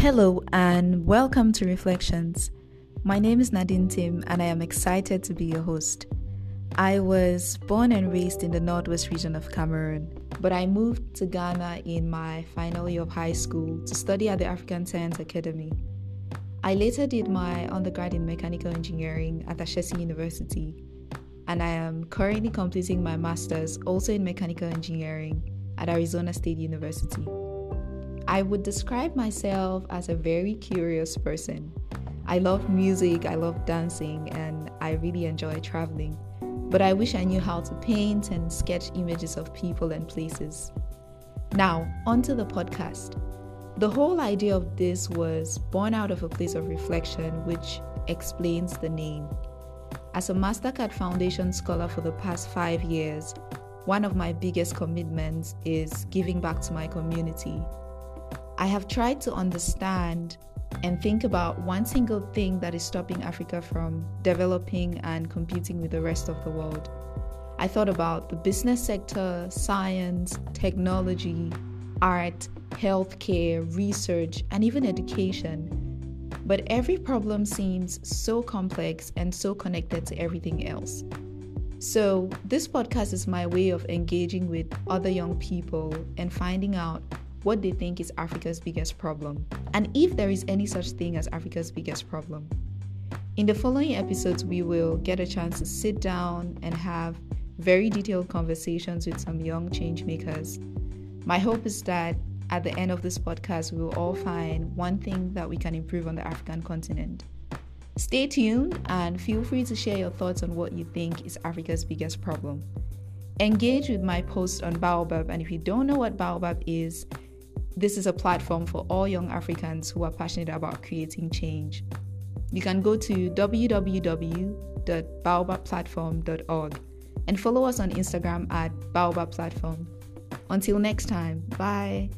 Hello and welcome to Reflections. My name is Nadine Tim and I am excited to be your host. I was born and raised in the northwest region of Cameroon, but I moved to Ghana in my final year of high school to study at the African Science Academy. I later did my undergrad in mechanical engineering at Ashesi University, and I am currently completing my master's also in mechanical engineering at Arizona State University. I would describe myself as a very curious person. I love music, I love dancing, and I really enjoy traveling. But I wish I knew how to paint and sketch images of people and places. Now, onto the podcast. The whole idea of this was born out of a place of reflection, which explains the name. As a MasterCard Foundation scholar for the past five years, one of my biggest commitments is giving back to my community I have tried to understand and think about one single thing that is stopping Africa from developing and competing with the rest of the world. I thought about the business sector, science, technology, art, healthcare, research, and even education. But every problem seems so complex and so connected to everything else. So, this podcast is my way of engaging with other young people and finding out what they think is Africa's biggest problem, and if there is any such thing as Africa's biggest problem. In the following episodes, we will get a chance to sit down and have very detailed conversations with some young change makers. My hope is that at the end of this podcast, we will all find one thing that we can improve on the African continent. Stay tuned and feel free to share your thoughts on what you think is Africa's biggest problem. Engage with my post on Baobab, and if you don't know what Baobab is, this is a platform for all young Africans who are passionate about creating change. You can go to www.baobabplatform.org and follow us on Instagram at Baobab Platform. Until next time, bye.